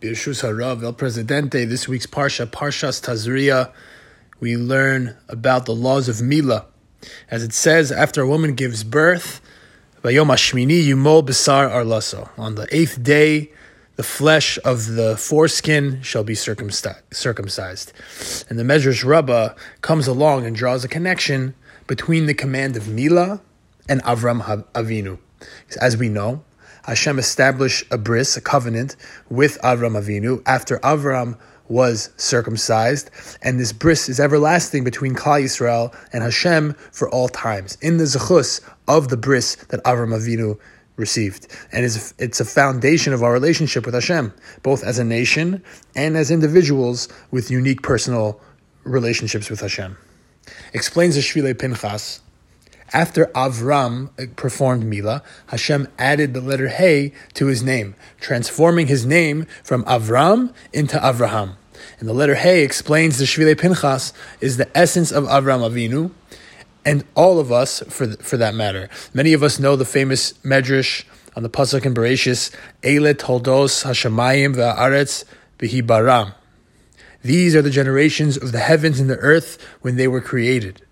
Birshus Harav El Presidente, this week's Parsha, Parshas Tazria, we learn about the laws of Mila. As it says, after a woman gives birth, Hashmini Yumol Besar Arlaso. On the eighth day, the flesh of the foreskin shall be circumcised. And the Medrash Rabbah comes along and draws a connection between the command of Mila and Avram Avinu. As we know, Hashem established a bris, a covenant, with Avram Avinu after Avram was circumcised, and this bris is everlasting between Klal Yisrael and Hashem for all times. In the zechus of the bris that Avram Avinu received, and it's, it's a foundation of our relationship with Hashem, both as a nation and as individuals with unique personal relationships with Hashem. Explains the Shvilei Pinchas after Avram uh, performed Mila, Hashem added the letter Hey to his name, transforming his name from Avram into Avraham. And the letter Hey explains the Shvilei Pinchas is the essence of Avram Avinu, and all of us, for, for that matter. Many of us know the famous Medrash on the Pasuk in Bereshis, Eile Toldos Hashemayim Va'aretz B'hibaram. These are the generations of the heavens and the earth when they were created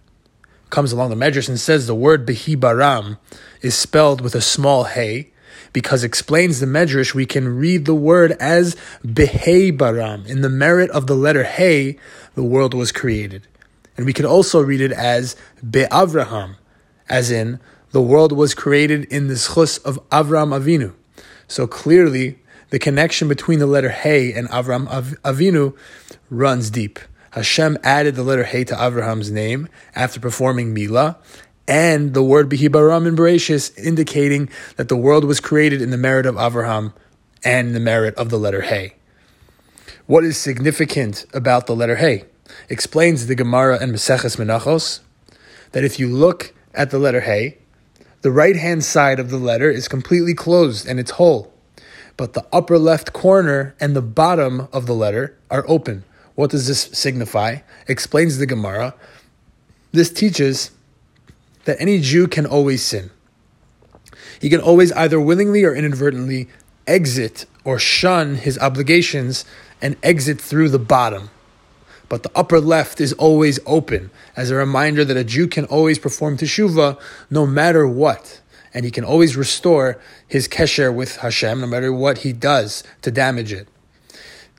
comes along the Medrash and says the word Behibaram is spelled with a small hey, because explains the Medrash, we can read the word as Behebaram. In the merit of the letter Hey, the world was created. And we can also read it as Be'avraham, as in, the world was created in the schus of Avram Avinu. So clearly, the connection between the letter Hey and Avram Avinu runs deep. Hashem added the letter Hey to Abraham's name after performing Mila, and the word Behibaram in Bereshis, indicating that the world was created in the merit of Abraham and the merit of the letter Hey. What is significant about the letter Hey? Explains the Gemara and Maseches Menachos that if you look at the letter Hey, the right hand side of the letter is completely closed and it's whole, but the upper left corner and the bottom of the letter are open. What does this signify? Explains the Gemara. This teaches that any Jew can always sin. He can always either willingly or inadvertently exit or shun his obligations and exit through the bottom. But the upper left is always open as a reminder that a Jew can always perform teshuvah no matter what. And he can always restore his kesher with Hashem no matter what he does to damage it.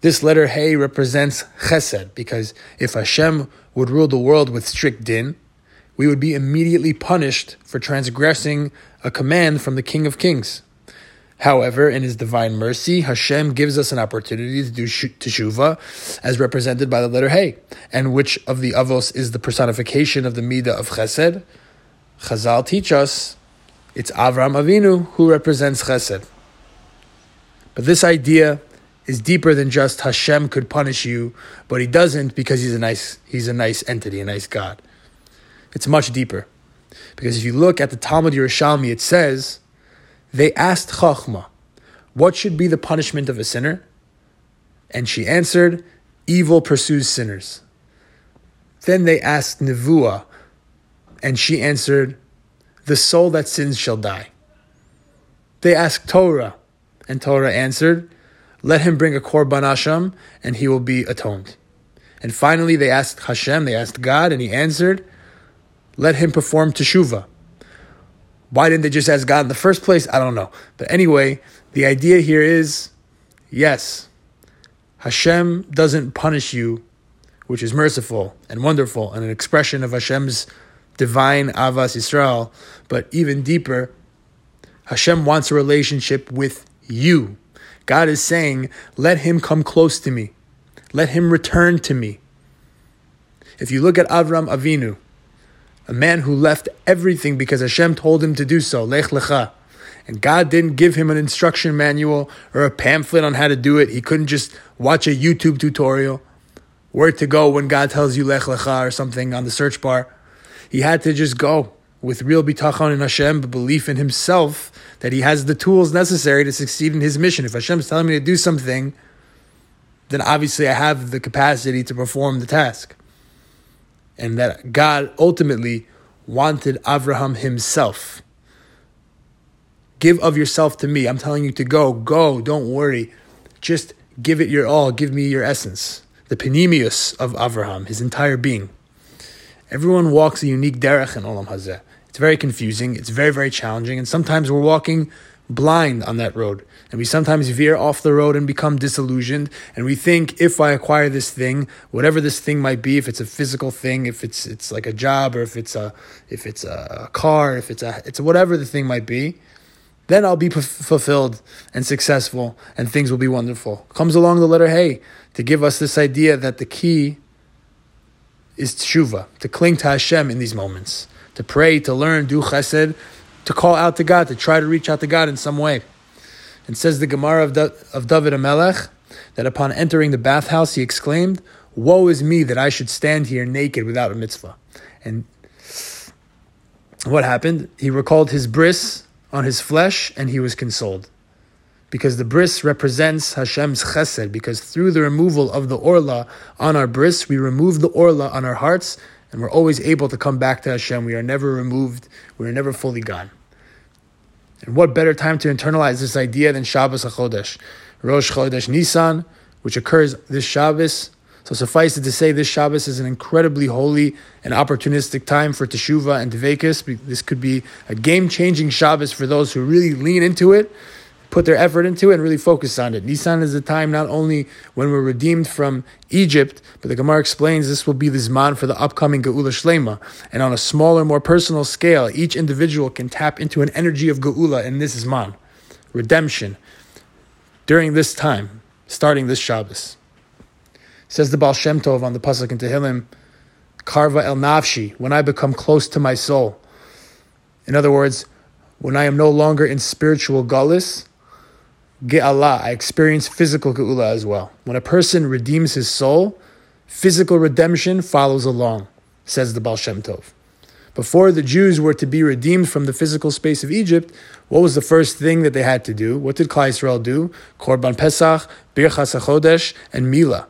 This letter Hey represents chesed, because if Hashem would rule the world with strict din, we would be immediately punished for transgressing a command from the King of Kings. However, in His divine mercy, Hashem gives us an opportunity to do teshuvah, as represented by the letter Hey, and which of the avos is the personification of the midah of chesed. Chazal teach us it's Avram Avinu who represents chesed. But this idea is deeper than just Hashem could punish you, but he doesn't because he's a nice he's a nice entity, a nice God. It's much deeper. Because if you look at the Talmud Yerushalmi, it says, they asked Chachma, what should be the punishment of a sinner? And she answered, evil pursues sinners. Then they asked Nevuah, and she answered, the soul that sins shall die. They asked Torah, and Torah answered, let him bring a korban asham, and he will be atoned. And finally, they asked Hashem, they asked God, and he answered, let him perform teshuvah. Why didn't they just ask God in the first place? I don't know. But anyway, the idea here is yes, Hashem doesn't punish you, which is merciful and wonderful and an expression of Hashem's divine Avas Yisrael, but even deeper, Hashem wants a relationship with you. God is saying, let him come close to me. Let him return to me. If you look at Avram Avinu, a man who left everything because Hashem told him to do so, Lech Lecha, and God didn't give him an instruction manual or a pamphlet on how to do it. He couldn't just watch a YouTube tutorial, where to go when God tells you Lech Lecha or something on the search bar. He had to just go with real bitachon in Hashem, but belief in himself that he has the tools necessary to succeed in his mission. If Hashem is telling me to do something, then obviously I have the capacity to perform the task. And that God ultimately wanted Avraham himself. Give of yourself to me. I'm telling you to go. Go. Don't worry. Just give it your all, give me your essence. The penimius of Avraham, his entire being. Everyone walks a unique derech in Olam Hazeh. It's very confusing, it's very, very challenging, and sometimes we're walking blind on that road. And we sometimes veer off the road and become disillusioned. And we think if I acquire this thing, whatever this thing might be, if it's a physical thing, if it's it's like a job, or if it's a if it's a car, if it's a it's whatever the thing might be, then I'll be p- fulfilled and successful, and things will be wonderful. Comes along the letter Hey to give us this idea that the key is tshuva, to cling to Hashem in these moments, to pray, to learn, do chesed, to call out to God, to try to reach out to God in some way. And says the Gemara of, da- of David Amelech that upon entering the bathhouse, he exclaimed, Woe is me that I should stand here naked without a mitzvah. And what happened? He recalled his bris on his flesh and he was consoled. Because the bris represents Hashem's chesed, because through the removal of the orla on our bris, we remove the orla on our hearts, and we're always able to come back to Hashem. We are never removed, we are never fully gone. And what better time to internalize this idea than Shabbos HaChodesh, Rosh Chodesh Nisan, which occurs this Shabbos. So suffice it to say, this Shabbos is an incredibly holy and opportunistic time for Teshuvah and Dvekus. This could be a game-changing Shabbos for those who really lean into it put their effort into it and really focus on it. Nisan is the time not only when we're redeemed from Egypt, but the Gemara explains this will be the Zman for the upcoming Geula Shlema. And on a smaller, more personal scale, each individual can tap into an energy of Geula in this Zman, redemption, during this time, starting this Shabbos. Says the Baal Shem Tov on the Pasuk in Tehillim, Karva el Nafshi, when I become close to my soul. In other words, when I am no longer in spiritual gullus, ge'alah, I experience physical ge'ula as well. When a person redeems his soul, physical redemption follows along, says the Baal Shem Tov. Before the Jews were to be redeemed from the physical space of Egypt, what was the first thing that they had to do? What did Klal Yisrael do? Korban Pesach, Birchas HaChodesh, and Mila.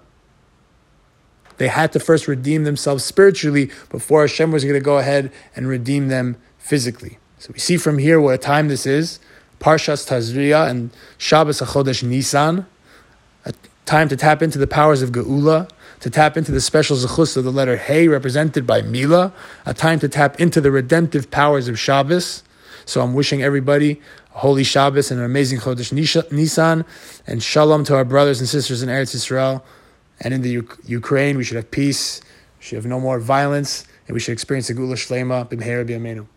They had to first redeem themselves spiritually before Hashem was going to go ahead and redeem them physically. So we see from here what a time this is. Parshas Tazria and Shabbos HaChodesh Nisan, a time to tap into the powers of Geula, to tap into the special zechus of the letter Hey, represented by Mila, a time to tap into the redemptive powers of Shabbos. So I'm wishing everybody a holy Shabbos and an amazing Chodesh Nisan, and Shalom to our brothers and sisters in Eretz Yisrael and in the U- Ukraine. We should have peace, we should have no more violence, and we should experience the Geula Shlema, B'mheir B'yameinu.